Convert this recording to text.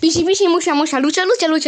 Pisi, pisi, musia, musia, lucia, lucia, lucia.